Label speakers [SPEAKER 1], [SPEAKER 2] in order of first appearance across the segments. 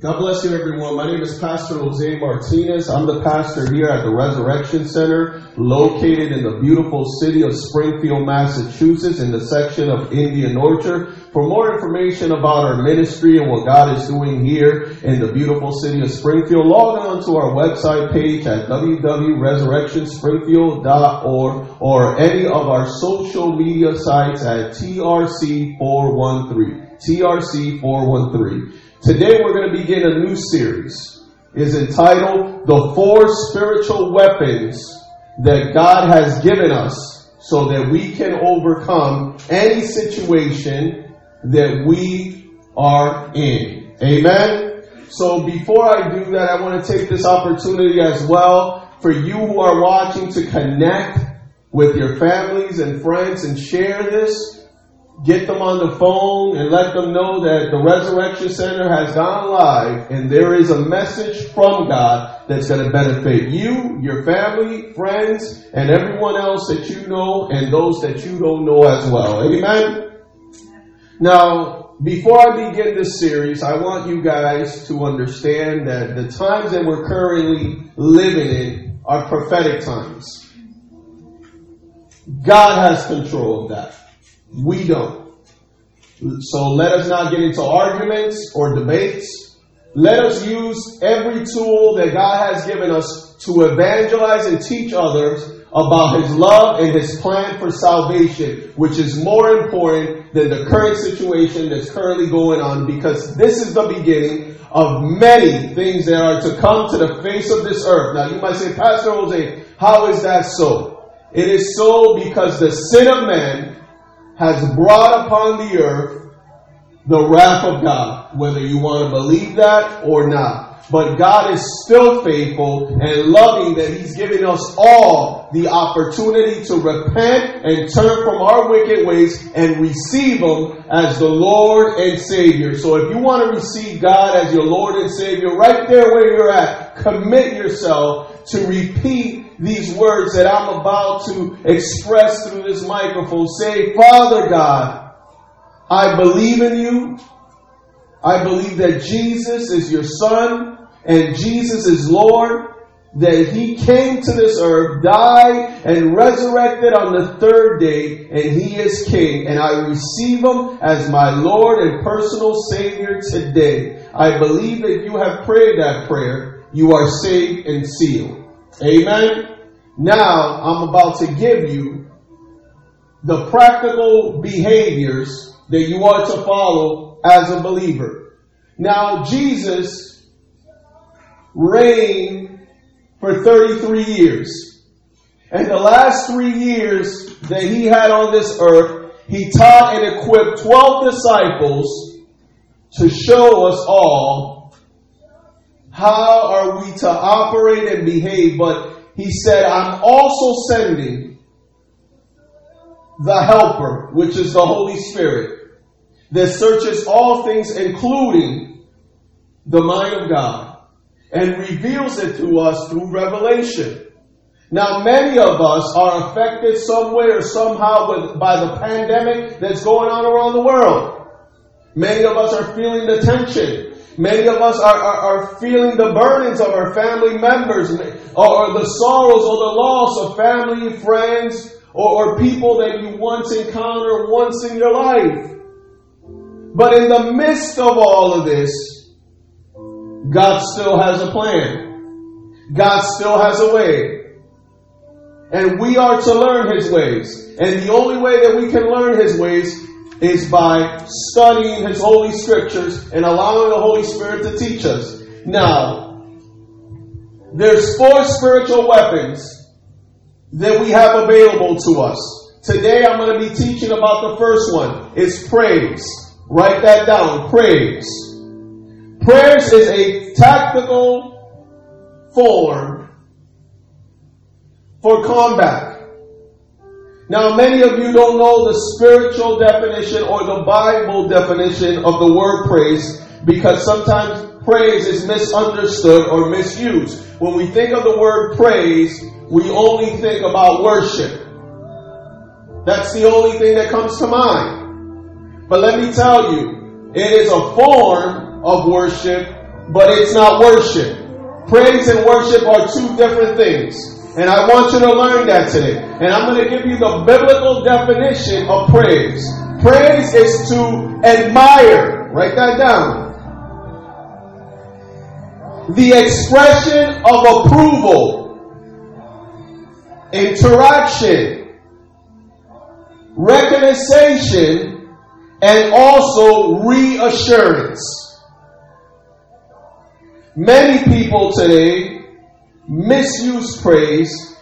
[SPEAKER 1] God bless you, everyone. My name is Pastor Jose Martinez. I'm the pastor here at the Resurrection Center, located in the beautiful city of Springfield, Massachusetts, in the section of Indian Orchard. For more information about our ministry and what God is doing here in the beautiful city of Springfield, log on to our website page at www.resurrectionspringfield.org or any of our social media sites at TRC413. TRC413. Today we're going to begin a new series. It's entitled The Four Spiritual Weapons That God Has Given Us so that we can overcome any situation that we are in. Amen. So before I do that, I want to take this opportunity as well for you who are watching to connect with your families and friends and share this get them on the phone and let them know that the Resurrection Center has gone live and there is a message from God that's going to benefit you, your family, friends, and everyone else that you know and those that you don't know as well. Amen? Now, before I begin this series, I want you guys to understand that the times that we're currently living in are prophetic times. God has control of that. We don't. So let us not get into arguments or debates. Let us use every tool that God has given us to evangelize and teach others about His love and His plan for salvation, which is more important than the current situation that's currently going on because this is the beginning of many things that are to come to the face of this earth. Now you might say, Pastor Jose, how is that so? It is so because the sin of man has brought upon the earth the wrath of God, whether you want to believe that or not. But God is still faithful and loving that He's giving us all the opportunity to repent and turn from our wicked ways and receive Him as the Lord and Savior. So if you want to receive God as your Lord and Savior, right there where you're at, commit yourself to repeat these words that I'm about to express through this microphone. Say, Father God, I believe in you. I believe that Jesus is your son and Jesus is Lord. That he came to this earth, died, and resurrected on the third day, and he is king. And I receive him as my Lord and personal Savior today. I believe that you have prayed that prayer. You are saved and sealed. Amen. Now I'm about to give you the practical behaviors that you are to follow as a believer. Now Jesus reigned for 33 years. And the last three years that he had on this earth, he taught and equipped 12 disciples to show us all how are we to operate and behave, but he said, I'm also sending the helper, which is the Holy Spirit, that searches all things, including the mind of God, and reveals it to us through revelation. Now, many of us are affected some way or somehow with, by the pandemic that's going on around the world. Many of us are feeling the tension. Many of us are, are, are, feeling the burdens of our family members or, the sorrows or the loss of family, friends, or, or people that you once encountered once in your life. But in the midst of all of this, God still has a plan. God still has a way. And we are to learn His ways. And the only way that we can learn His ways is by studying His Holy Scriptures and allowing the Holy Spirit to teach us. Now, there's four spiritual weapons that we have available to us. Today I'm going to be teaching about the first one. It's praise. Write that down. Praise. Praise is a tactical form for combat. Now, many of you don't know the spiritual definition or the Bible definition of the word praise because sometimes praise is misunderstood or misused. When we think of the word praise, we only think about worship. That's the only thing that comes to mind. But let me tell you, it is a form of worship but it's not worship. Praise and worship are two different things. And I want you to learn that today. And I'm going to give you the biblical definition of praise. Praise is to admire. Write that down. The expression of approval, interaction, recognition, and also reassurance. Many people today misuse praise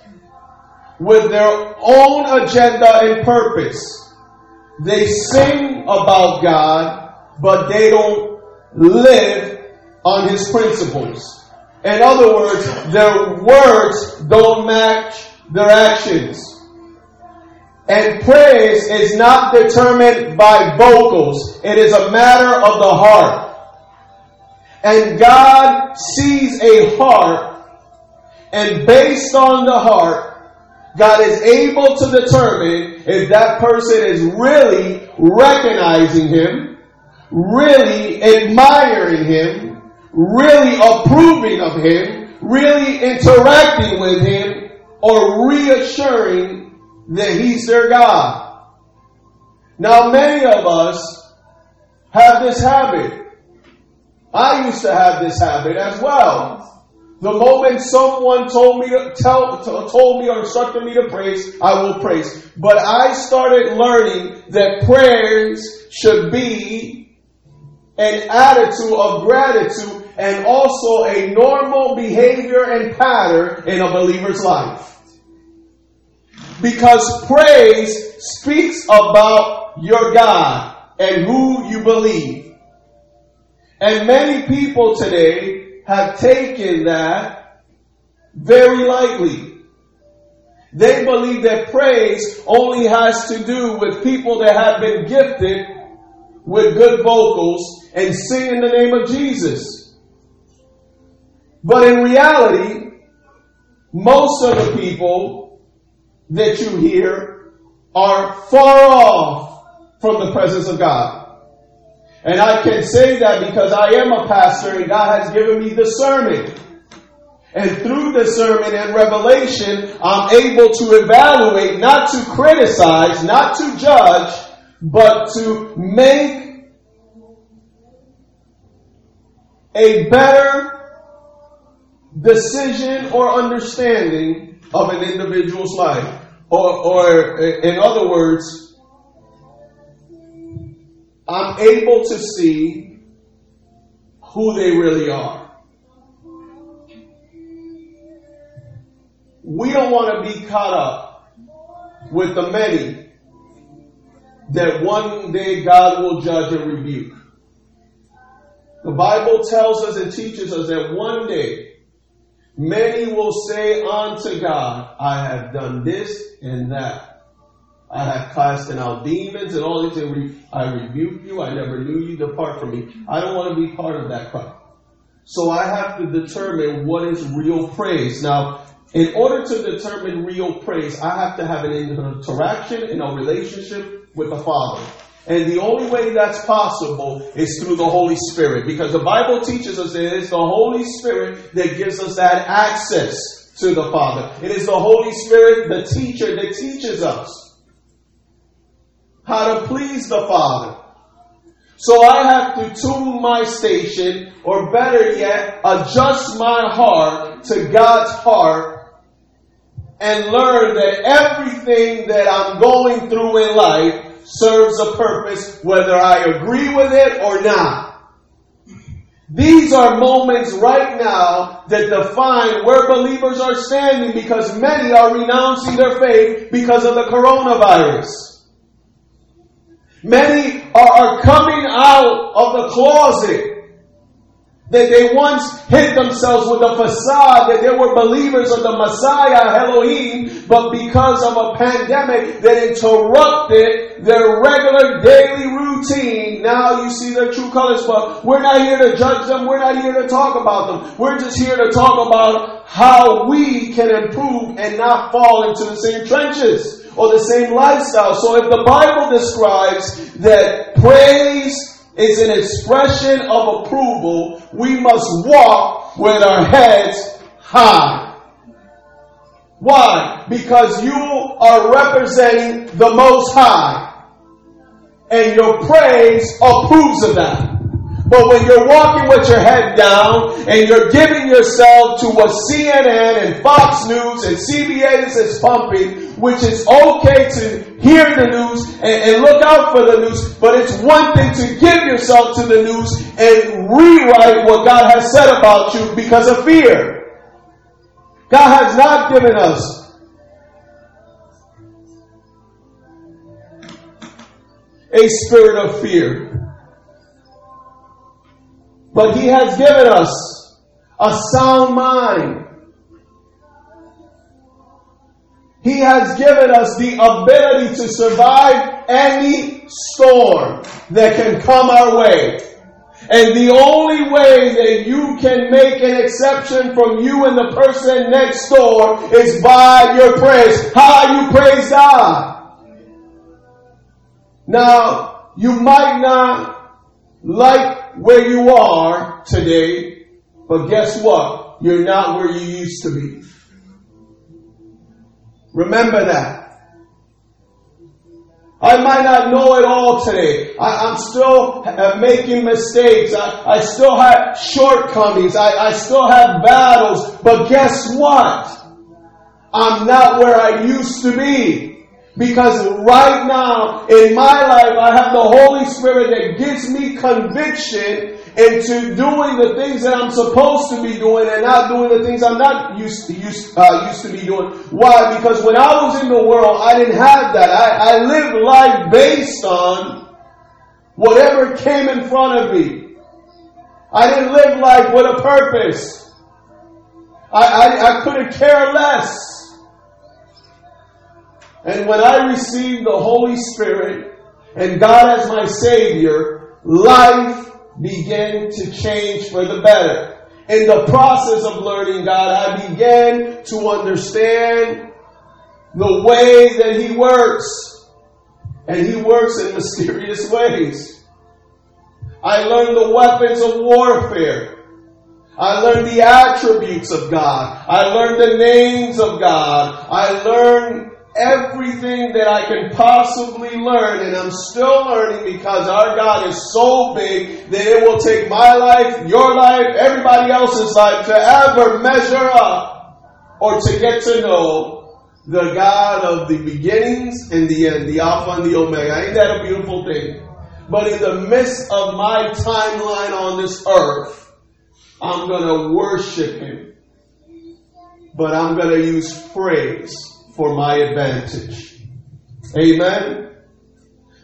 [SPEAKER 1] with their own agenda and purpose. They sing about God, but they don't live on His principles. In other words, their words don't match their actions. And praise is not determined by vocals. It is a matter of the heart. And God sees a heart, and based on the heart, God is able to determine if that person is really recognizing Him, really admiring Him, really approving of Him, really interacting with Him, or reassuring that He's their God. Now, many of us have this habit I used to have this habit as well. The moment someone told me to tell, told me or instructed me to praise, I will praise. But I started learning that prayers should be an attitude of gratitude and also a normal behavior and pattern in a believer's life. Because praise speaks about your God and who you believe. And many people today have taken that very lightly. They believe that praise only has to do with people that have been gifted with good vocals and sing in the name of Jesus. But in reality, most of the people that you hear are far off from the presence of God. And I can say that because I am a pastor and God has given me discernment. And through discernment and revelation, I'm able to evaluate, not to criticize, not to judge, but to make a better decision or understanding of an individual's life. Or, or in other words, I'm able to see who they really are. We don't want to be caught up with the many that one day God will judge and rebuke. The Bible tells us and teaches us that one day many will say unto God, I have done this and that. I have casted out demons and all these things. I rebuke you. I never knew you. Depart from me. I don't want to be part of that crowd. So I have to determine what is real praise. Now, in order to determine real praise, I have to have an interaction and a relationship with the Father. And the only way that's possible is through the Holy Spirit. Because the Bible teaches us that it is the Holy Spirit that gives us that access to the Father. It is the Holy Spirit, the teacher, that teaches us how to please the Father. So I have to tune my station, or better yet, adjust my heart to God's heart and learn that everything that I'm going through in life serves a purpose whether I agree with it or not. These are moments right now that define where believers are standing because many are renouncing their faith because of the coronavirus. Many are, coming out of the closet that they once hid themselves with a facade that they were believers of the Messiah, Elohim, but because of a pandemic that interrupted their regular daily routine, now you see their true colors. But we're not here to judge them. We're not here to talk about them. We're just here to talk about how we can improve and not fall into the same trenches or the same lifestyle. So if the Bible describes that praise is an expression of approval, we must walk with our heads high. Why? Because you are representing the Most High. And your praise approves of that. But when you're walking with your head down and you're giving yourself to what CNN and Fox News and CBS is pumping, which is okay to hear the news and, and, look out for the news, but it's one thing to give yourself to the news and rewrite what God has said about you because of fear. God has not given us a spirit of fear. But He has given us a sound mind. He has given us the ability to survive any storm that can come our way. And the only way that you can make an exception from you and the person next door is by your praise. How you praise God. Now, you might not like where you are today, but guess what? You're not where you used to be. Remember that. I might not know it all today. I, am still uh, making mistakes. I, I still have shortcomings. I, I still have battles. But guess what? I'm not where I used to be. Because right now in my life, I have the Holy Spirit that gives me conviction into doing the things that I'm supposed to be doing and not doing the things I'm not used to, used, uh, used to be doing. Why? Because when I was in the world, I didn't have that. I, I lived life based on whatever came in front of me. I didn't live life with a purpose. I, I, I couldn't care less. And when I received the Holy Spirit and God as my Savior, life began to change for the better. In the process of learning God, I began to understand the way that He works. And He works in mysterious ways. I learned the weapons of warfare. I learned the attributes of God. I learned the names of God. I learned everything that I can possibly learn, and I'm still learning because our God is so big that it will take my life, your life, everybody else's life to ever measure up or to get to know the God of the beginnings and the end, the Alpha and the Omega. Ain't that a beautiful thing? But in the midst of my timeline on this earth, I'm going to worship Him. But I'm going to use praise for my advantage. Amen.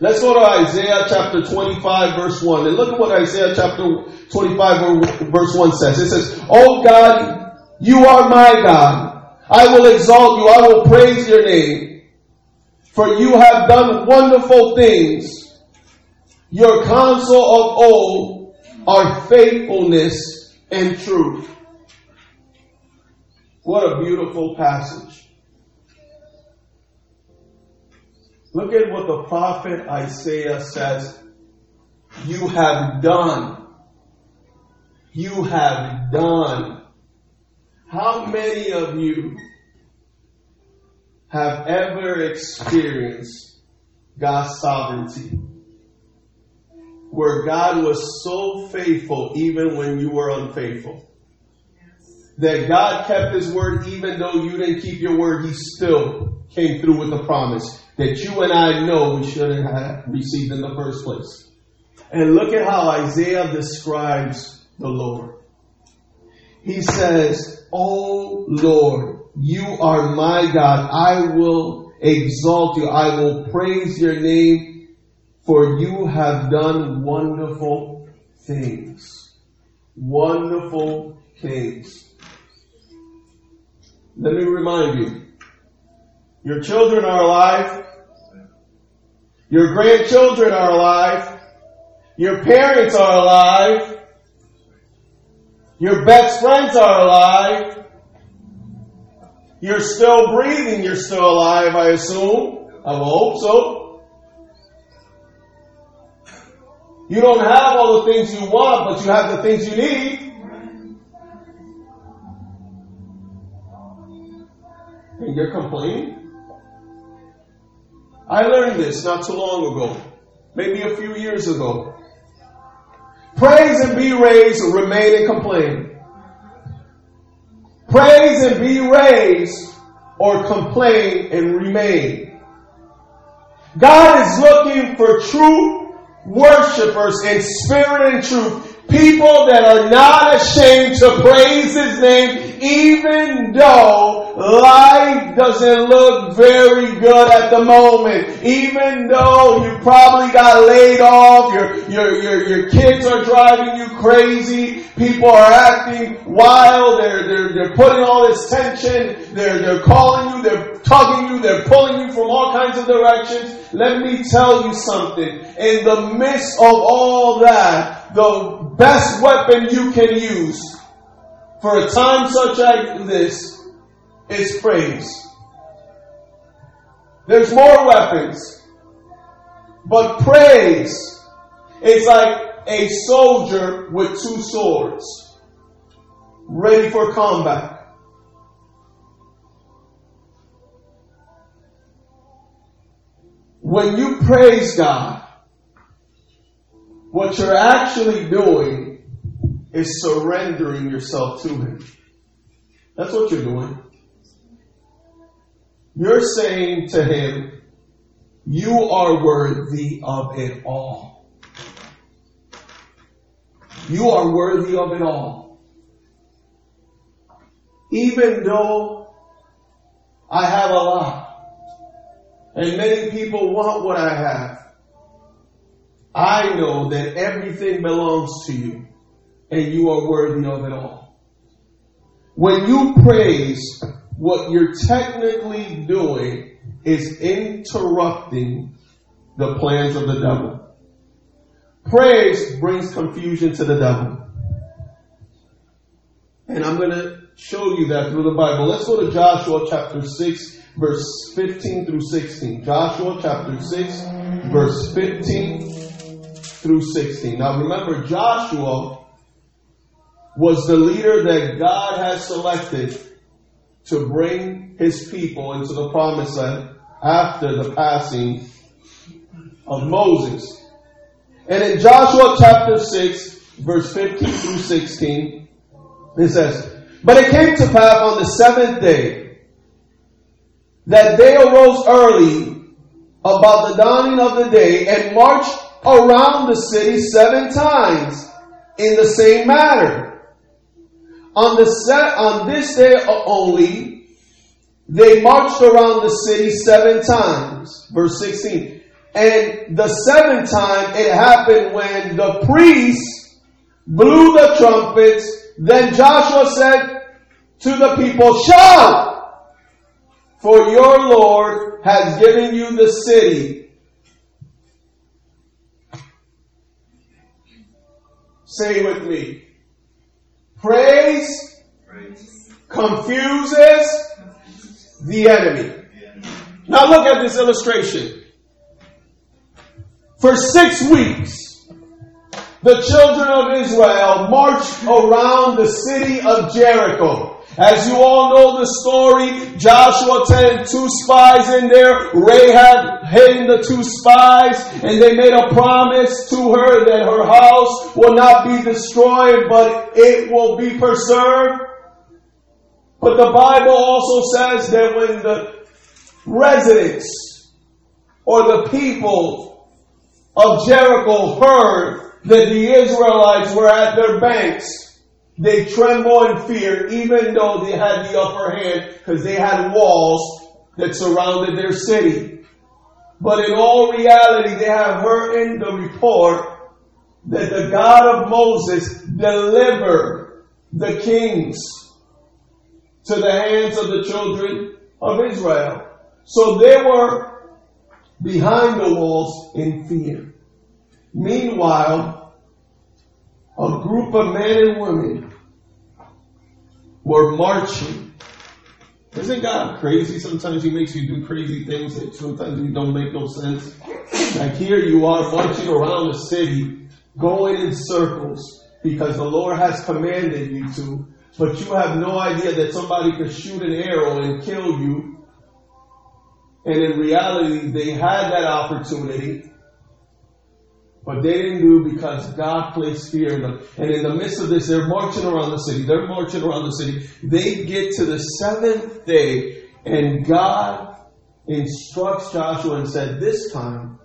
[SPEAKER 1] Let's go to Isaiah chapter 25 verse 1 and look at what Isaiah chapter 25 verse 1 says. It says, Oh God, you are my God. I will exalt you. I will praise your name. For you have done wonderful things. Your counsel of old are faithfulness and truth. What a beautiful passage. Look at what the prophet Isaiah says. You have done. You have done. How many of you have ever experienced God's sovereignty? Where God was so faithful even when you were unfaithful. That God kept his word even though you didn't keep your word, he still came through with the promise that you and I know we shouldn't have received in the first place. And look at how Isaiah describes the Lord. He says, Oh Lord, you are my God. I will exalt you. I will praise your name for you have done wonderful things. Wonderful things. Let me remind you, your children are alive. Your grandchildren are alive. Your parents are alive. Your best friends are alive. You're still breathing. You're still alive, I assume. I will hope so. You don't have all the things you want, but you have the things you need. And you're complaining? I learned this not too long ago, maybe a few years ago. Praise and be raised, or remain and complain. Praise and be raised, or complain and remain. God is looking for true worshipers in spirit and truth. People that are not ashamed to praise His name even though life doesn't look very good at the moment, even though you probably got laid off, your, your, your, your kids are driving you crazy, people are acting wild, they're, they're, they're putting all this tension, they're, they're calling you, they're tugging you, they're pulling you from all kinds of directions. Let me tell you something. In the midst of all that, the best weapon you can use for a time such as this is praise. There's more weapons, but praise is like a soldier with two swords, ready for combat. When you praise God, what you're actually doing is surrendering yourself to Him. That's what you're doing. You're saying to Him, You are worthy of it all. You are worthy of it all. Even though I have a lot, and many people want what I have, I know that everything belongs to you and you are worthy of it all. When you praise, what you're technically doing is interrupting the plans of the devil. Praise brings confusion to the devil. And I'm going to show you that through the Bible. Let's go to Joshua chapter 6, verse 15 through 16. Joshua chapter 6, verse 15 through 16. Now remember, Joshua was the leader that God has selected to bring his people into the promised land after the passing of Moses. And in Joshua chapter 6, verse 15 through 16, it says, But it came to pass on the seventh day that they arose early about the dawning of the day and marched around the city seven times in the same manner. On the set, on this day only, they marched around the city seven times. Verse 16. And the seventh time it happened when the priests blew the trumpets. Then Joshua said to the people, shout! For your Lord has given you the city. Say with me. Praise, confuses the enemy. Now look at this illustration. For six weeks, the children of Israel marched around the city of Jericho. As you all know the story, Joshua sent two spies in there, Rahab hidden the two spies, and they made a promise to her that her house will not be destroyed, but it will be preserved. But the Bible also says that when the residents or the people of Jericho heard that the Israelites were at their banks, they tremble in fear even though they had the upper hand because they had walls that surrounded their city. But in all reality, they have heard in the report that the God of Moses delivered the kings to the hands of the children of Israel. So they were behind the walls in fear. Meanwhile, a group of men and women were marching. Isn't God crazy? Sometimes He makes you do crazy things that sometimes you don't make no sense. Like here you are marching around the city going in circles because the Lord has commanded you to, but you have no idea that somebody could shoot an arrow and kill you. And in reality, they had that opportunity, but they didn't do because God placed fear in them. And in the midst of this, they're marching around the city. They're marching around the city. They get to the seventh day, and God instructs Joshua and said, This time,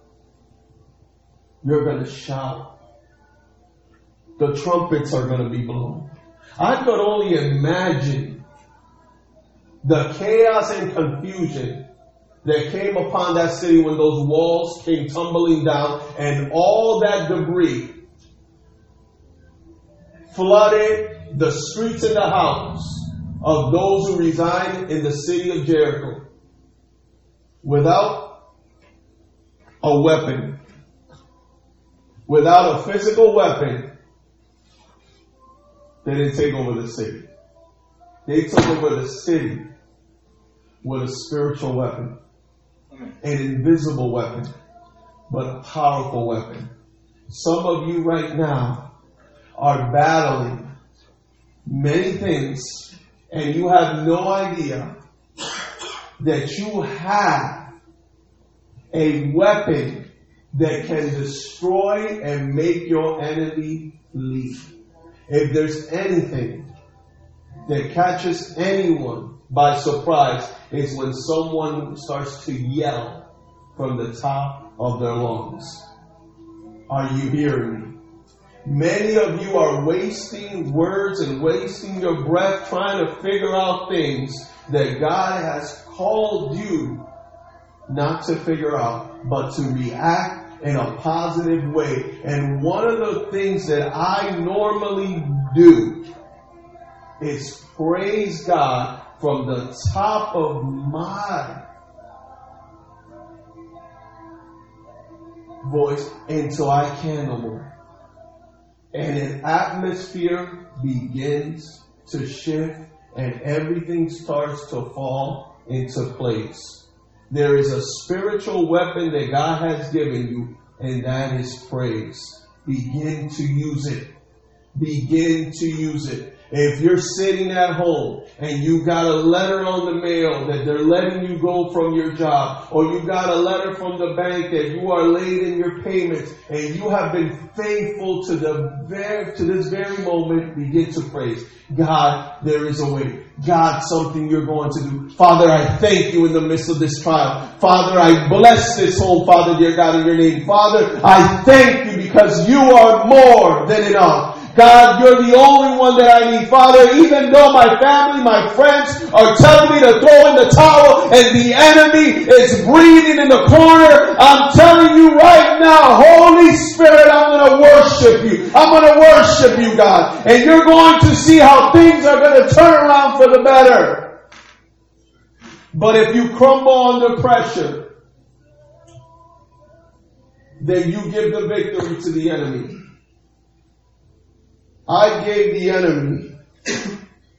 [SPEAKER 1] you're going to shout. The trumpets are going to be blown. I could only imagine the chaos and confusion that came upon that city when those walls came tumbling down and all that debris flooded the streets and the houses of those who reside in the city of Jericho without a weapon, without a physical weapon, they didn't take over the city. They took over the city with a spiritual weapon, an invisible weapon, but a powerful weapon. Some of you right now are battling many things and you have no idea that you have a weapon that can destroy and make your enemy leave. If there's anything that catches anyone by surprise is when someone starts to yell from the top of their lungs. Are you hearing me? Many of you are wasting words and wasting your breath trying to figure out things that God has called you not to figure out, but to react in a positive way. And one of the things that I normally do is praise God from the top of my voice until I can no more. And an atmosphere begins to shift and everything starts to fall into place. There is a spiritual weapon that God has given you, and that is praise. Begin to use it. Begin to use it. If you're sitting at home and you got a letter on the mail that they're letting you go from your job, or you got a letter from the bank that you are late in your payments, and you have been faithful to the very, to this very moment, begin to praise. God, there is a way. God, something you're going to do. Father, I thank you in the midst of this trial. Father, I bless this home, Father, dear God, in your name. Father, I thank you because you are more than enough. God, you're the only one that I need. Father, even though my family, my friends are telling me to throw in the towel and the enemy is breathing in the corner, I'm telling you right now, Holy Spirit, I'm going to worship you. I'm going to worship you, God. And you're going to see how things are going to turn around for the better. But if you crumble under pressure, then you give the victory to the enemy. I gave the enemy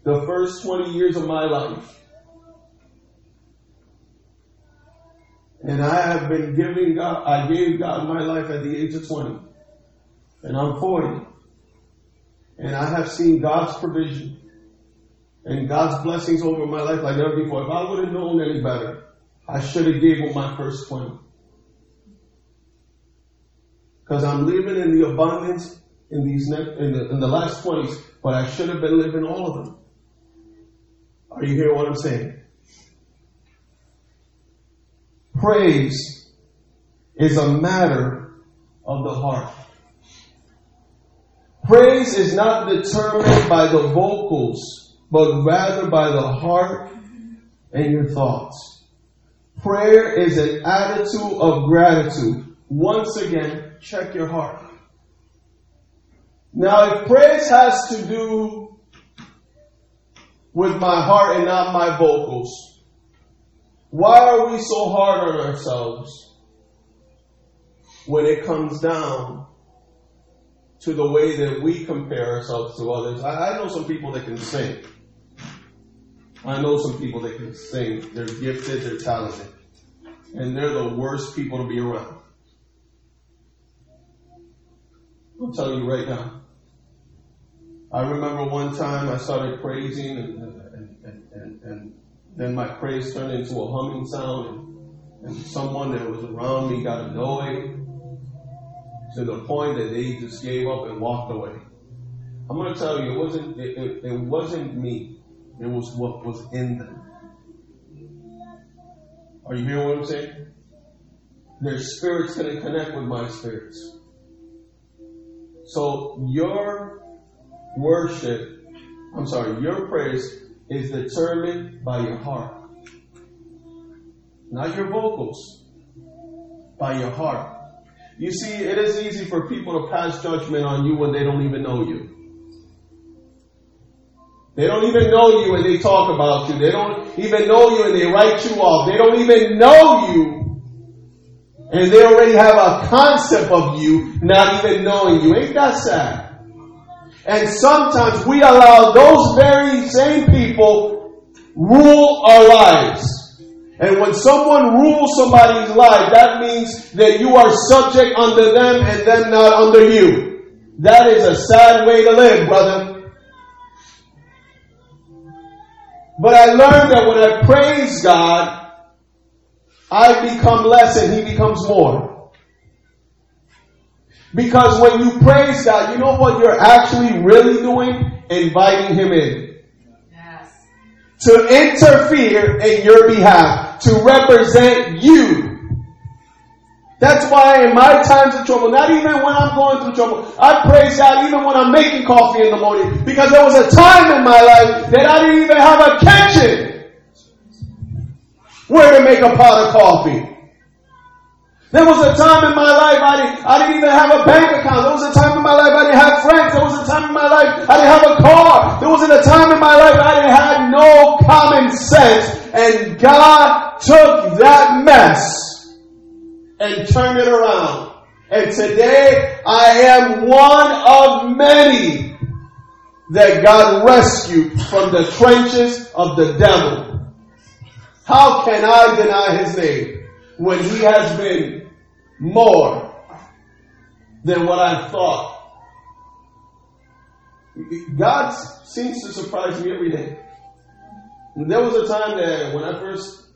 [SPEAKER 1] the first 20 years of my life. And I have been giving God, I gave God my life at the age of 20. And I'm 40. And I have seen God's provision and God's blessings over my life like never before. If I would have known any better, I should have gave him my first 20. Because I'm living in the abundance in these in the in the last twenties, but I should have been living all of them. Are you hearing what I'm saying? Praise is a matter of the heart. Praise is not determined by the vocals, but rather by the heart and your thoughts. Prayer is an attitude of gratitude. Once again, check your heart. Now, if praise has to do with my heart and not my vocals, why are we so hard on ourselves when it comes down to the way that we compare ourselves to others? I, I know some people that can sing. I know some people that can sing. They're gifted, they're talented. And they're the worst people to be around. I'm telling you right now. I remember one time I started praising and, and, and, and, and then my praise turned into a humming sound and, and someone that was around me got annoyed to the point that they just gave up and walked away. I'm going to tell you, it wasn't, it, it, it wasn't me. It was what was in them. Are you hearing what I'm saying? Their spirits couldn't connect with my spirits. So your worship, I'm sorry, your praise is determined by your heart. Not your vocals, by your heart. You see, it is easy for people to pass judgment on you when they don't even know you. They don't even know you and they talk about you. They don't even know you and they write you off. They don't even know you and they already have a concept of you not even knowing you. Ain't that sad? And sometimes we allow those very same people rule our lives. And when someone rules somebody's life, that means that you are subject under them and them not under you. That is a sad way to live, brother. But I learned that when I praise God, I become less and He becomes more. Because when you praise God, you know what you're actually really doing? Inviting Him in. Yes. To interfere in your behalf, to represent you. That's why in my times of trouble, not even when I'm going through trouble, I praise God even when I'm making coffee in the morning. Because there was a time in my life that I didn't even have a kitchen where to make a pot of coffee. There was a time in my life I didn't, I didn't even have a bank account. There was a time in my life I didn't have friends. There was a time in my life I didn't have a car. There was a time in my life I didn't have no common sense. And God took that mess and turned it around. And today I am one of many that God rescued from the trenches of the devil. How can I deny his name when he has been more than what I thought? God seems to surprise me every day. There was a time that when I first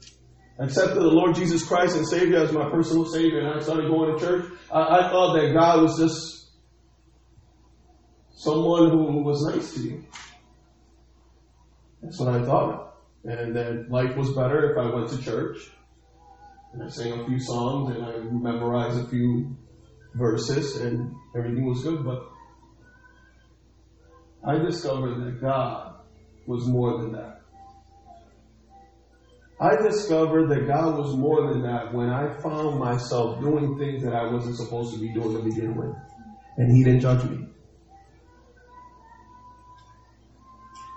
[SPEAKER 1] accepted the Lord Jesus Christ and Savior as my personal Savior, and I started going to church, I, I thought that God was just someone who was nice to you. That's what I thought. And that life was better if I went to church and I sang a few songs and I memorized a few verses and everything was good. But I discovered that God was more than that. I discovered that God was more than that when I found myself doing things that I wasn't supposed to be doing to begin with. And He didn't judge me.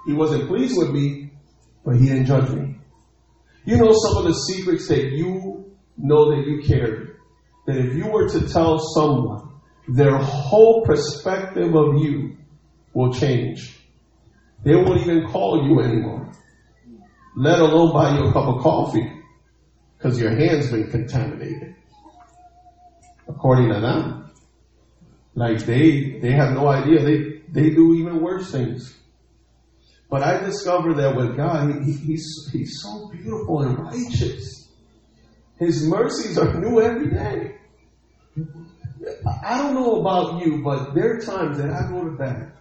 [SPEAKER 1] He wasn't pleased with me, but He didn't judge me. You know some of the secrets that you know that you carry. That if you were to tell someone, their whole perspective of you will change. They won't even call you anymore let alone buy you a cup of coffee because your hand's been contaminated. According to them. Like they, they have no idea. They, they do even worse things. But I discovered that with God, he, he's, he's so beautiful and righteous. His mercies are new every day. I don't know about you, but there are times that I go to bed.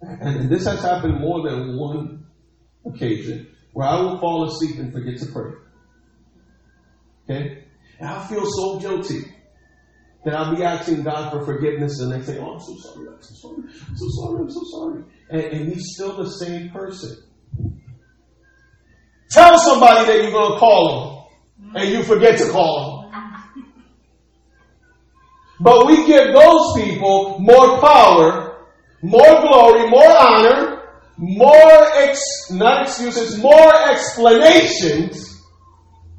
[SPEAKER 1] And this has happened more than one occasion where I will fall asleep and forget to pray. Okay? And I feel so guilty that I'll be asking God for forgiveness and they say, Oh, I'm so sorry, I'm so sorry, I'm so sorry, I'm so sorry. And, and he's still the same person. Tell somebody that you're going to call them and you forget to call them. But we give those people more power, more glory, more honor, more, ex- not excuses, more explanations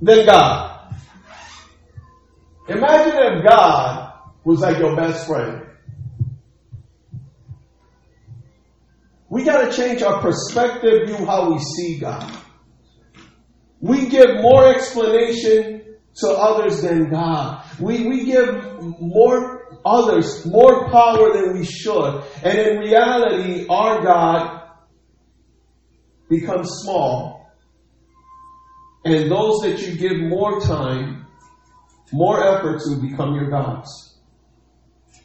[SPEAKER 1] than God. Imagine if God was like your best friend. We gotta change our perspective view how we see God. We give more explanation to others than God. We, we give more others more power than we should. And in reality, our God becomes small. And those that you give more time, more effort to become your gods.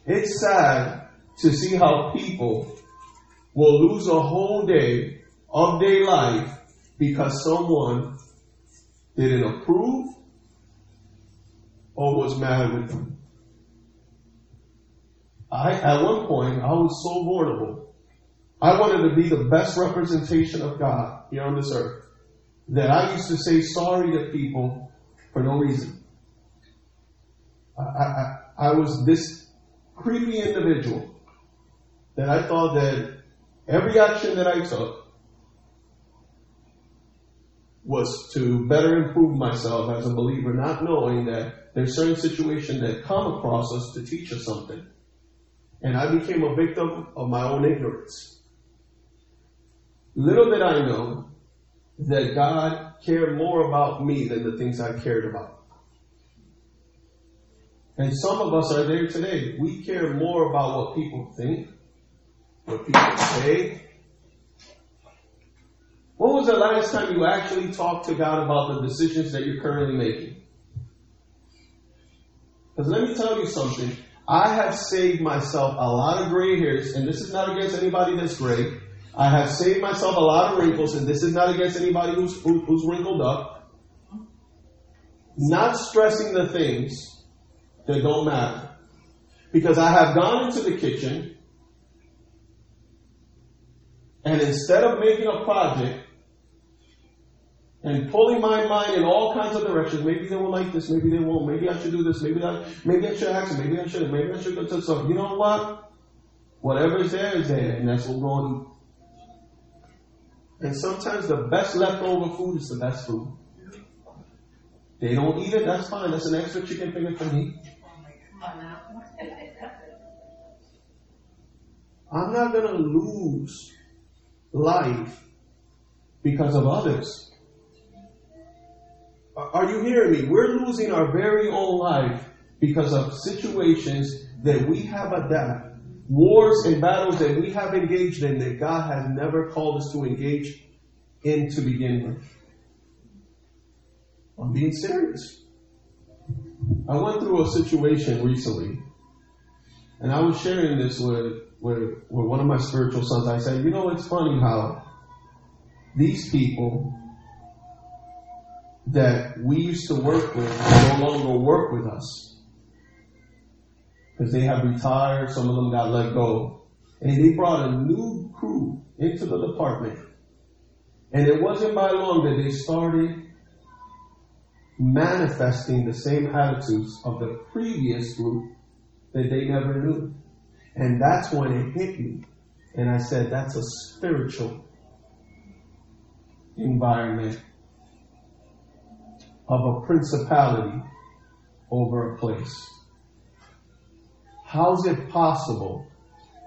[SPEAKER 1] It's sad to see how people will lose a whole day of their life because someone didn't approve or was mad with them. I, at one point, I was so vulnerable. I wanted to be the best representation of God here on this earth that I used to say sorry to people for no reason. I, I, I was this creepy individual that I thought that every action that I took was to better improve myself as a believer, not knowing that there's certain situations that come across us to teach us something. And I became a victim of my own ignorance. Little did I know that God cared more about me than the things I cared about. And some of us are there today. We care more about what people think, what people say, when was the last time you actually talked to God about the decisions that you're currently making? Because let me tell you something. I have saved myself a lot of gray hairs, and this is not against anybody that's gray. I have saved myself a lot of wrinkles, and this is not against anybody who's, who, who's wrinkled up. Not stressing the things that don't matter. Because I have gone into the kitchen, and instead of making a project, and pulling my mind in all kinds of directions. Maybe they will like this, maybe they won't. Maybe I should do this, maybe I, maybe I should ask maybe I shouldn't, maybe I should go to stuff. You know what? Whatever is there is there, and that's what we're going to eat. And sometimes the best leftover food is the best food. They don't eat it, that's fine. That's an extra chicken finger for me. I'm not going to lose life because of others. Are you hearing me? We're losing our very own life because of situations that we have adapted, wars and battles that we have engaged in that God has never called us to engage in to begin with. I'm being serious. I went through a situation recently, and I was sharing this with, with, with one of my spiritual sons. I said, you know, it's funny how these people that we used to work with no longer work with us. Because they have retired, some of them got let go. And they brought a new crew into the department. And it wasn't by long that they started manifesting the same attitudes of the previous group that they never knew. And that's when it hit me. And I said, that's a spiritual environment of a principality over a place. How's it possible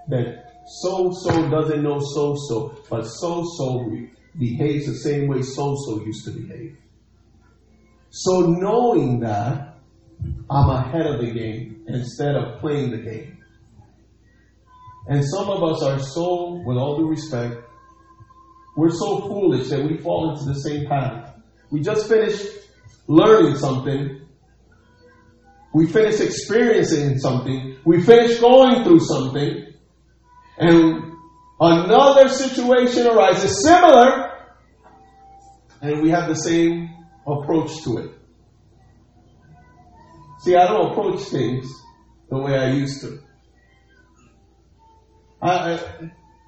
[SPEAKER 1] that so so doesn't know so so, but so so behaves the same way so so used to behave? So knowing that, I'm ahead of the game instead of playing the game. And some of us are so, with all due respect, we're so foolish that we fall into the same pattern. We just finished learning something. We finish experiencing something. We finish going through something. And another situation arises similar. And we have the same approach to it. See, I don't approach things the way I used to. I, I,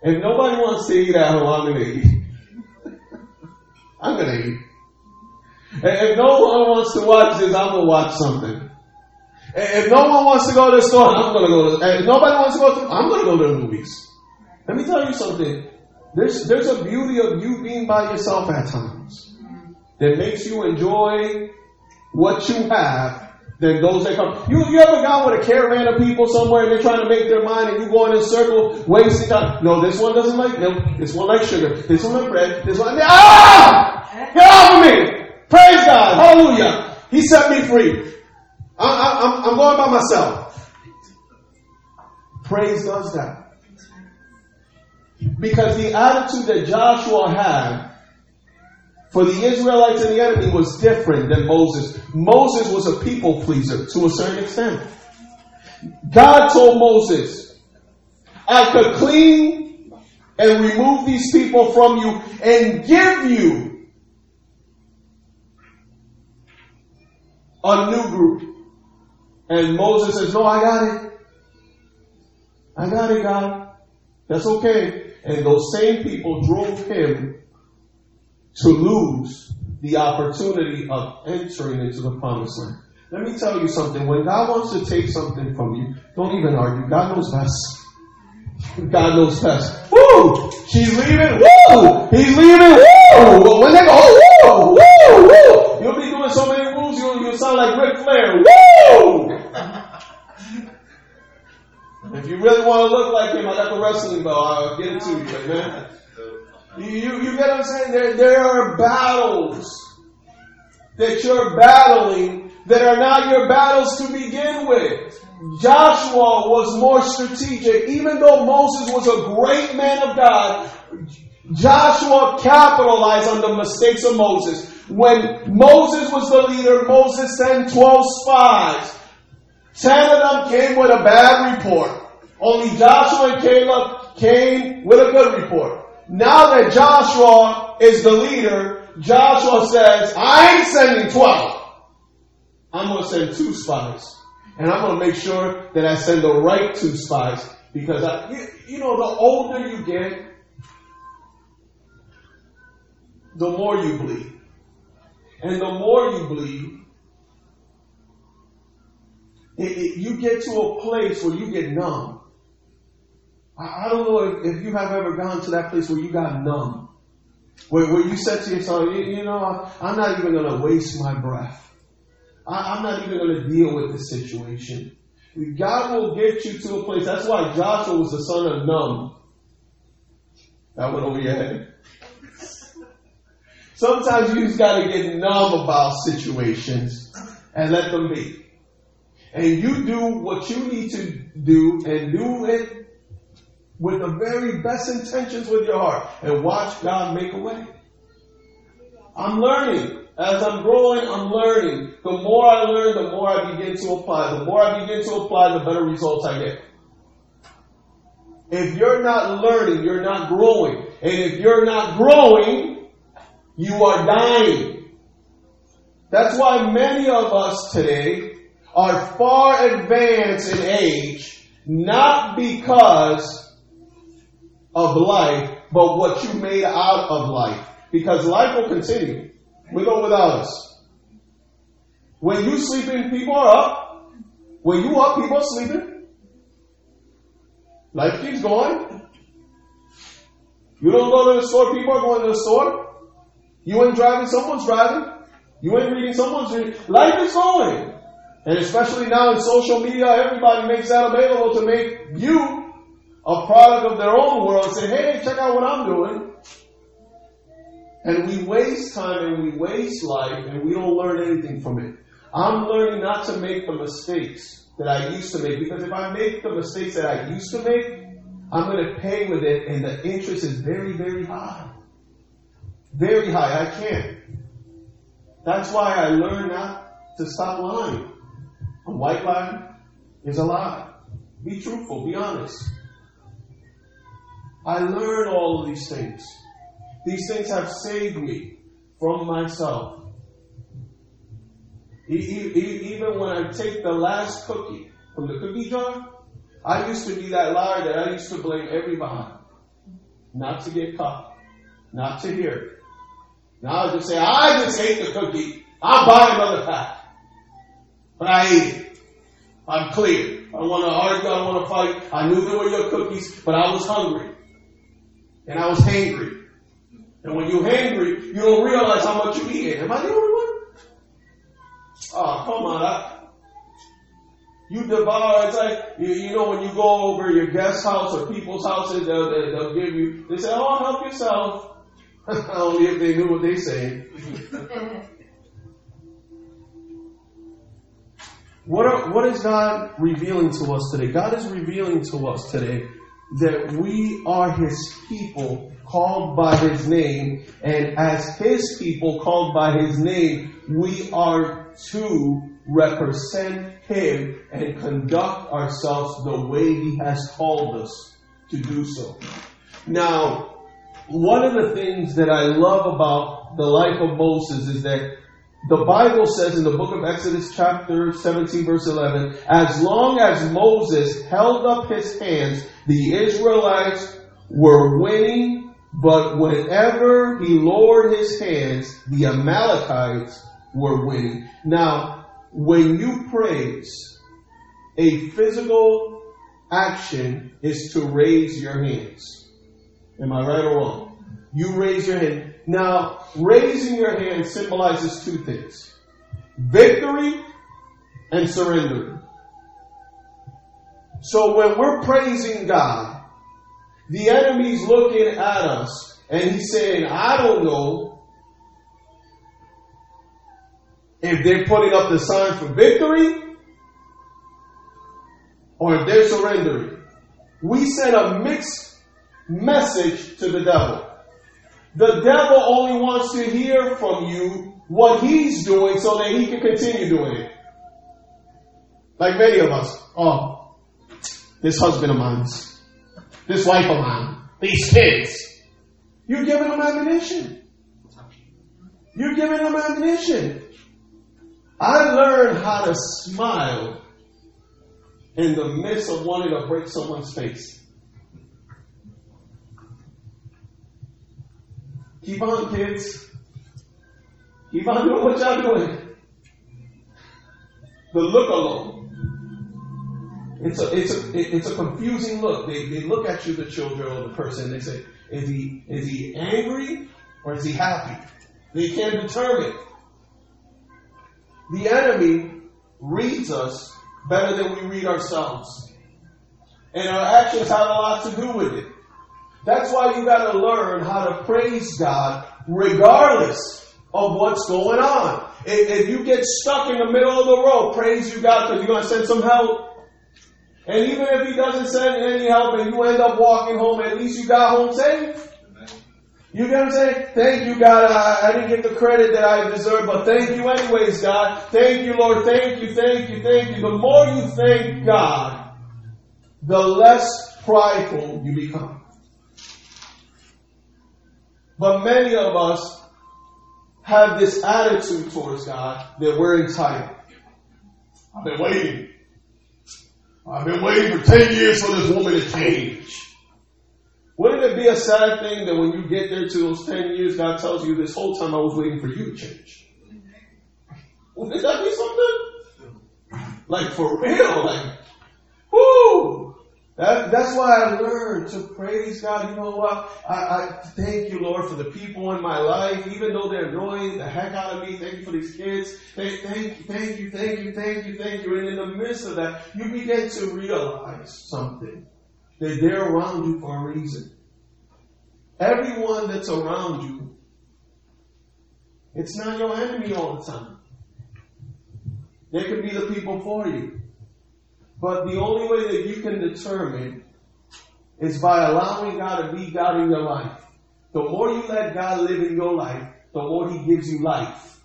[SPEAKER 1] if nobody wants to eat at home, I'm going to eat. I'm going to eat. If no one wants to watch this, I'm gonna watch something. If no one wants to go to the store, I'm gonna go to. If nobody wants to go to, I'm gonna go to the movies. Let me tell you something. There's there's a beauty of you being by yourself at times that makes you enjoy what you have than those that come. You, you ever gone with a caravan of people somewhere and they're trying to make their mind and you going in circle wasting time? No, this one doesn't like milk. This one likes sugar. This one like bread. This one. Ah! Get off of me! Praise God. Hallelujah. He set me free. I, am going by myself. Praise does that. Because the attitude that Joshua had for the Israelites and the enemy was different than Moses. Moses was a people pleaser to a certain extent. God told Moses, I could clean and remove these people from you and give you a new group. And Moses says, No, I got it. I got it, God. That's okay. And those same people drove him to lose the opportunity of entering into the promised land. Let me tell you something. When God wants to take something from you, don't even argue. God knows best. God knows best. Woo! She's leaving. Woo! He's leaving. Woo! When they go, oh, woo! Woo! Woo! You'll be doing so many moves, you'll, you'll sound like Ric Flair. Woo! if you really want to look like him, I got the wrestling belt. I'll get it to you, amen. You, you get what I'm saying? There, there are battles that you're battling that are not your battles to begin with. Joshua was more strategic. Even though Moses was a great man of God, Joshua capitalized on the mistakes of Moses. When Moses was the leader, Moses sent 12 spies. Ten of them came with a bad report. Only Joshua and Caleb came with a good report. Now that Joshua is the leader, Joshua says, I ain't sending 12. I'm going to send two spies. And I'm going to make sure that I send the right two spies. Because, I, you, you know, the older you get, the more you bleed. And the more you bleed, it, it, you get to a place where you get numb. I, I don't know if, if, you have ever gone to that place where you got numb. Where, where you said to yourself, you, you know, I'm not even going to waste my breath. I, I'm not even going to deal with this situation. God will get you to a place. That's why Joshua was the son of Nun. That went over your head. Sometimes you just got to get numb about situations and let them be. And you do what you need to do and do it with the very best intentions with your heart and watch God make a way. I'm learning. As I'm growing, I'm learning. The more I learn, the more I begin to apply. The more I begin to apply, the better results I get. If you're not learning, you're not growing. And if you're not growing, you are dying. That's why many of us today are far advanced in age, not because of life, but what you made out of life. Because life will continue with or without us. When you sleeping, people are up. When you up, people are sleeping. Life keeps going. You don't go to the store, people are going to the store. You ain't driving, someone's driving. You ain't reading, someone's reading. Life is going. And especially now in social media, everybody makes that available to make you a product of their own world. Say, hey, check out what I'm doing. And we waste time and we waste life and we don't learn anything from it. I'm learning not to make the mistakes that I used to make because if I make the mistakes that I used to make, I'm going to pay with it and the interest is very, very high. Very high. I can't. That's why I learn not to stop lying. A white lie is a lie. Be truthful. Be honest. I learn all of these things. These things have saved me from myself. Even when I take the last cookie from the cookie jar, I used to be that liar that I used to blame everybody. Not to get caught. Not to hear. Now I just say, I just ate the cookie. I'll buy another pack. But I ate it. I'm clear. I want to argue. I want to fight. I knew they were your cookies, but I was hungry. And I was hangry. And when you're hungry, you don't realize how much you eat. Am I the only one? Oh, come on. I, you devour, it's like, you, you, know, when you go over your guest house or people's houses, they'll, they'll give you, they say, oh, help yourself. Only if they knew what they say. What, are, what is God revealing to us today? God is revealing to us today that we are His people called by His name, and as His people called by His name, we are to represent Him and conduct ourselves the way He has called us to do so. Now, one of the things that I love about the life of Moses is that the Bible says in the book of Exodus chapter 17 verse 11, as long as Moses held up his hands, the Israelites were winning, but whenever he lowered his hands, the Amalekites were winning. Now, when you praise, a physical action is to raise your hands. Am I right or wrong? You raise your hand. Now, raising your hand symbolizes two things. Victory and surrender. So when we're praising God, the enemy's looking at us and he's saying, I don't know if they're putting up the sign for victory or if they're surrendering. We send a mixed message to the devil. The devil only wants to hear from you what he's doing so that he can continue doing it. Like many of us. Oh, this husband of mine, this wife of mine, these kids. You're giving them ammunition. You're giving them ammunition. I learned how to smile in the midst of wanting to break someone's face. Keep on, kids. Keep on doing what y'all doing. The look alone. It's a, it's a, it's a confusing look. They, they look at you, the children or the person, they say, is he, is he angry or is he happy? They can't determine. The enemy reads us better than we read ourselves. And our actions have a lot to do with it. That's why you gotta learn how to praise God regardless of what's going on. If, if you get stuck in the middle of the road, praise you God because you're gonna send some help. And even if he doesn't send any help and you end up walking home, at least you got home safe. You get what I'm saying? Thank you, God. I, I, didn't get the credit that I deserve, but thank you anyways, God. Thank you, Lord. Thank you, thank you, thank you. The more you thank God, the less prideful you become. But many of us have this attitude towards God that we're entitled. I've been waiting. I've been waiting for 10 years for this woman to change. Wouldn't it be a sad thing that when you get there to those 10 years, God tells you this whole time I was waiting for you to change? Wouldn't that be something? Like for real, like, whoo! That, that's why I learned to praise God. You know what? I, I thank you, Lord, for the people in my life, even though they're annoying the heck out of me. Thank you for these kids. Thank, thank you, thank you, thank you, thank you, thank you. And in the midst of that, you begin to realize something that they're around you for a reason. Everyone that's around you, it's not your enemy all the time. They could be the people for you. But the only way that you can determine is by allowing God to be God in your life. The more you let God live in your life, the more He gives you life.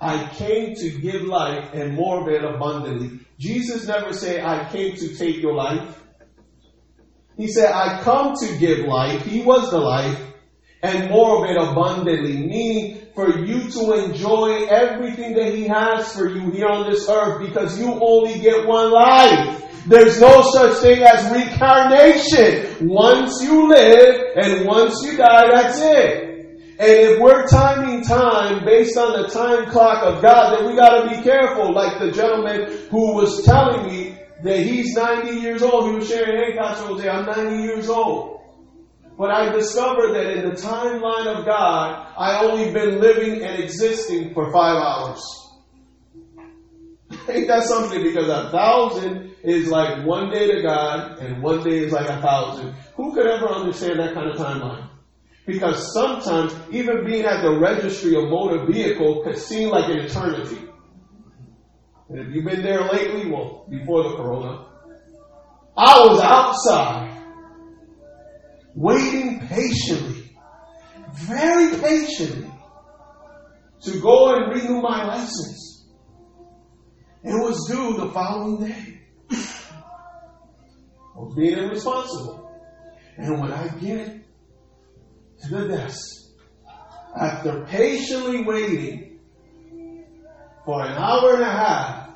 [SPEAKER 1] I came to give life and more of it abundantly. Jesus never said, I came to take your life. He said, I come to give life. He was the life and more of it abundantly, meaning for you to enjoy everything that He has for you here on this earth because you only get one life. There's no such thing as reincarnation. Once you live and once you die, that's it. And if we're timing time based on the time clock of God, then we gotta be careful. Like the gentleman who was telling me that he's 90 years old. He was sharing, hey, Pastor Jose, I'm 90 years old. But I discovered that in the timeline of God, I only been living and existing for five hours. Ain't that something? Because a thousand is like one day to God and one day is like a thousand. Who could ever understand that kind of timeline? Because sometimes even being at the registry of motor vehicle could seem like an eternity. And if you've been there lately, well, before the corona, I was outside waiting patiently, very patiently, to go and renew my license. It was due the following day. I was being irresponsible. And when I get to the desk, after patiently waiting for an hour and a half,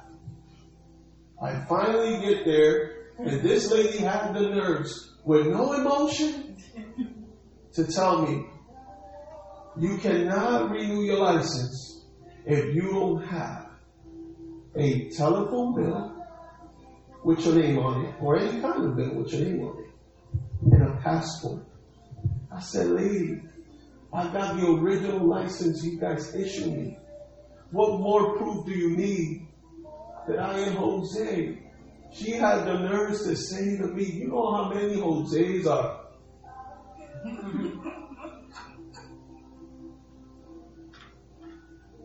[SPEAKER 1] I finally get there, and this lady had the nerves with no emotion to tell me, you cannot renew your license if you don't have a telephone bill with your name on it, or any kind of bill with your name on it, and a passport. I said, lady, I got the original license you guys issued me. What more proof do you need that I am Jose? She had the nerves to say to me, you know how many Jose's are?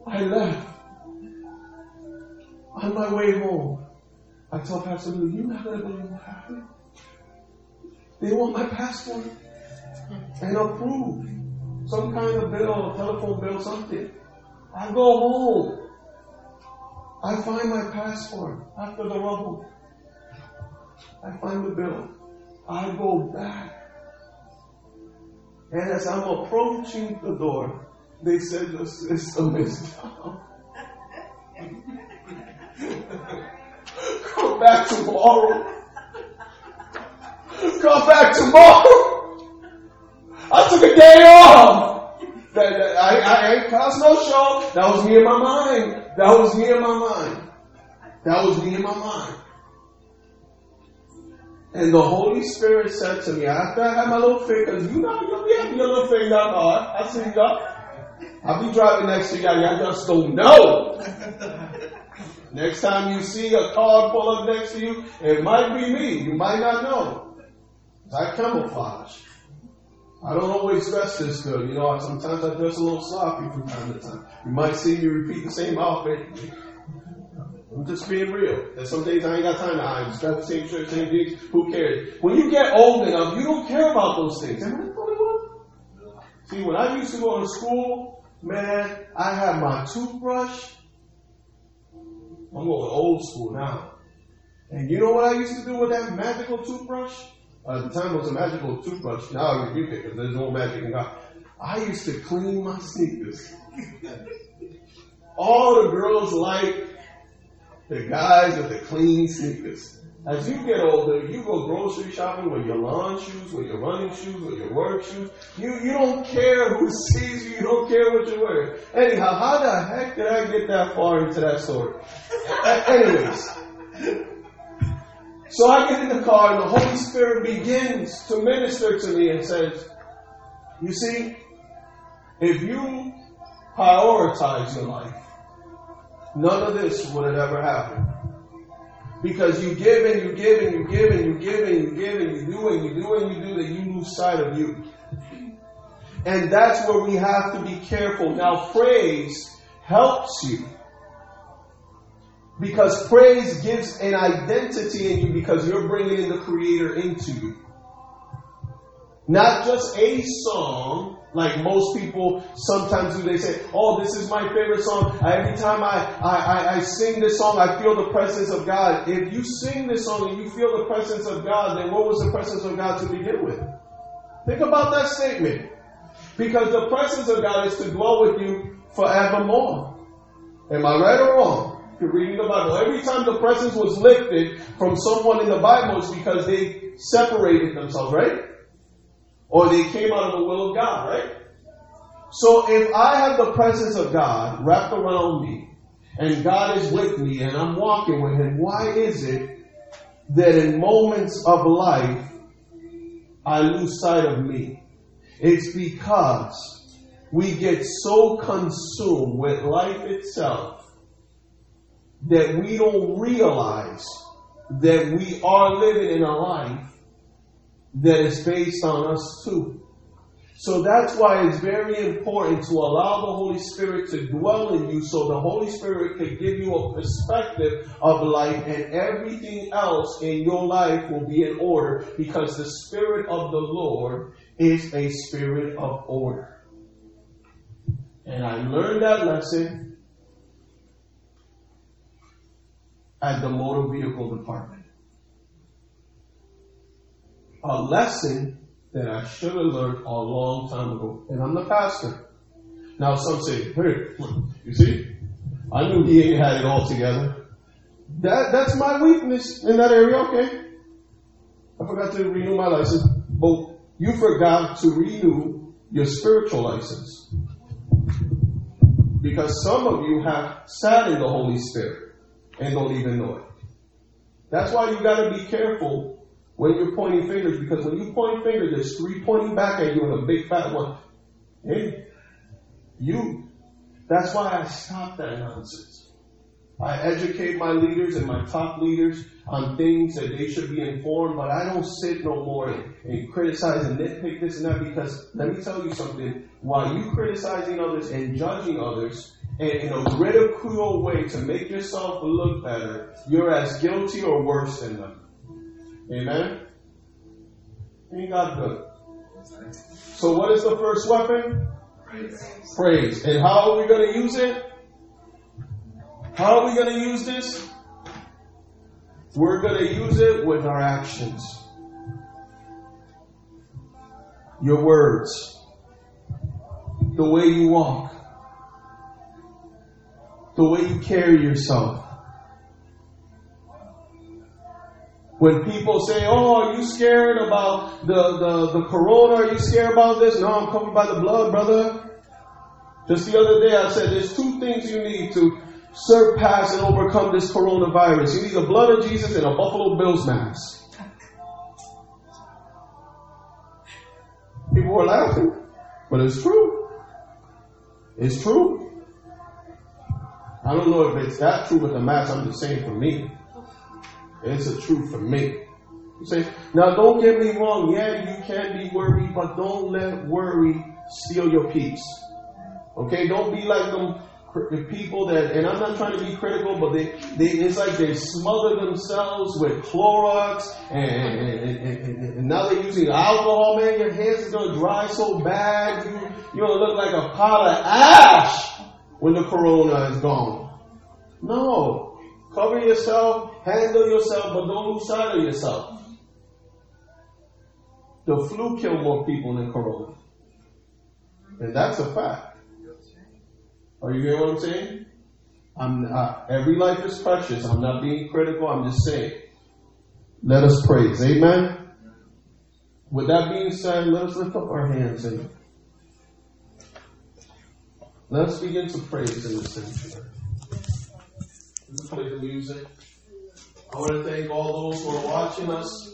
[SPEAKER 1] I left. On my way home, I told Pastor Lou, going to believe what happened. They want my passport and approve some kind of bill, a telephone bill, something. I go home. I find my passport after the rubble. I find the bill. I go back. And as I'm approaching the door, they said the system is down. Come back tomorrow. Come back tomorrow. I took a day off. That, that, I, I ain't caused no show. That was me in my mind. That was me in my mind. That was me in my mind. And the Holy Spirit said to me, after I had my little fit, because you know you'll be having your little now, God. I see God. I'll be driving next to y'all. Y'all just don't know. next time you see a car pull up next to you, it might be me. You might not know. I camouflage. I don't always dress this good. You know, sometimes I dress a little sloppy from time to time. You might see me repeat the same outfit. I'm just being real. There's some days I ain't got time to hide. Just got the same shirt, same jeans. Who cares? When you get old enough, you don't care about those things. Am I the only one? See, when I used to go to school, man, I had my toothbrush. I'm going old school now. And you know what I used to do with that magical toothbrush? Uh, at the time it was a magical toothbrush. Now I rebuke it because there's no magic in God. I used to clean my sneakers. All the girls like the guys with the clean sneakers. As you get older, you go grocery shopping with your lawn shoes, with your running shoes, with your work shoes. You you don't care who sees you. You don't care what you're wearing. Anyhow, how the heck did I get that far into that story? Anyways. So I get in the car and the Holy Spirit begins to minister to me and says, You see, if you prioritize your life, none of this would have ever happened. Because you give and you give and you give and you give and you give and you do and you do and you do that you lose sight of you. And that's where we have to be careful. Now, praise helps you. Because praise gives an identity in you because you're bringing the Creator into you. Not just a song, like most people sometimes do. They say, oh, this is my favorite song. Every time I, I, I, sing this song, I feel the presence of God. If you sing this song and you feel the presence of God, then what was the presence of God to begin with? Think about that statement. Because the presence of God is to dwell with you forevermore. Am I right or wrong? You're reading the Bible. Every time the presence was lifted from someone in the Bible, it's because they separated themselves, right? Or they came out of the will of God, right? So if I have the presence of God wrapped around me, and God is with me, and I'm walking with Him, why is it that in moments of life I lose sight of me? It's because we get so consumed with life itself that we don't realize that we are living in a life that is based on us too. So that's why it's very important to allow the Holy Spirit to dwell in you so the Holy Spirit can give you a perspective of life and everything else in your life will be in order because the Spirit of the Lord is a spirit of order. And I learned that lesson at the motor vehicle department. A lesson that I should have learned a long time ago. And I'm the pastor. Now some say, hey, you see, I knew he ain't had it all together. That, that's my weakness in that area, okay. I forgot to renew my license, but you forgot to renew your spiritual license. Because some of you have sat in the Holy Spirit and don't even know it. That's why you gotta be careful when you're pointing fingers, because when you point fingers, there's three pointing back at you and a big fat one. Hey, you. That's why I stopped that nonsense. I educate my leaders and my top leaders on things that they should be informed, but I don't sit no more and, and criticize and nitpick this and that because let me tell you something. While you criticizing others and judging others and in a ridicule way to make yourself look better, you're as guilty or worse than them. Amen? Ain't God good? So what is the first weapon?
[SPEAKER 2] Praise.
[SPEAKER 1] Praise. And how are we going to use it? How are we going to use this? We're going to use it with our actions. Your words. The way you walk. The way you carry yourself. When people say, Oh, are you scared about the, the, the corona? Are you scared about this? No, I'm covered by the blood, brother. Just the other day I said there's two things you need to surpass and overcome this coronavirus. You need the blood of Jesus and a Buffalo Bills mask. People were laughing, but it's true. It's true. I don't know if it's that true with the mask. I'm just saying for me. It's a truth for me. You say, now don't get me wrong. Yeah, you can be worried, but don't let worry steal your peace. Okay, don't be like them the people that, and I'm not trying to be critical, but they, they it's like they smother themselves with Clorox, and, and, and, and now they're using alcohol. Man, your hands are gonna dry so bad, you you're gonna look like a pile of ash when the corona is gone. No, cover yourself, handle yourself, but don't lose sight of yourself. The flu killed more people than corona, and that's a fact. Are you hearing what I'm saying? I'm uh, every life is precious. I'm not being critical. I'm just saying. Let us praise. Amen. With that being said, let us lift up our hands and let us begin to praise in the sanctuary. Play the music. I want to thank all those who are watching us.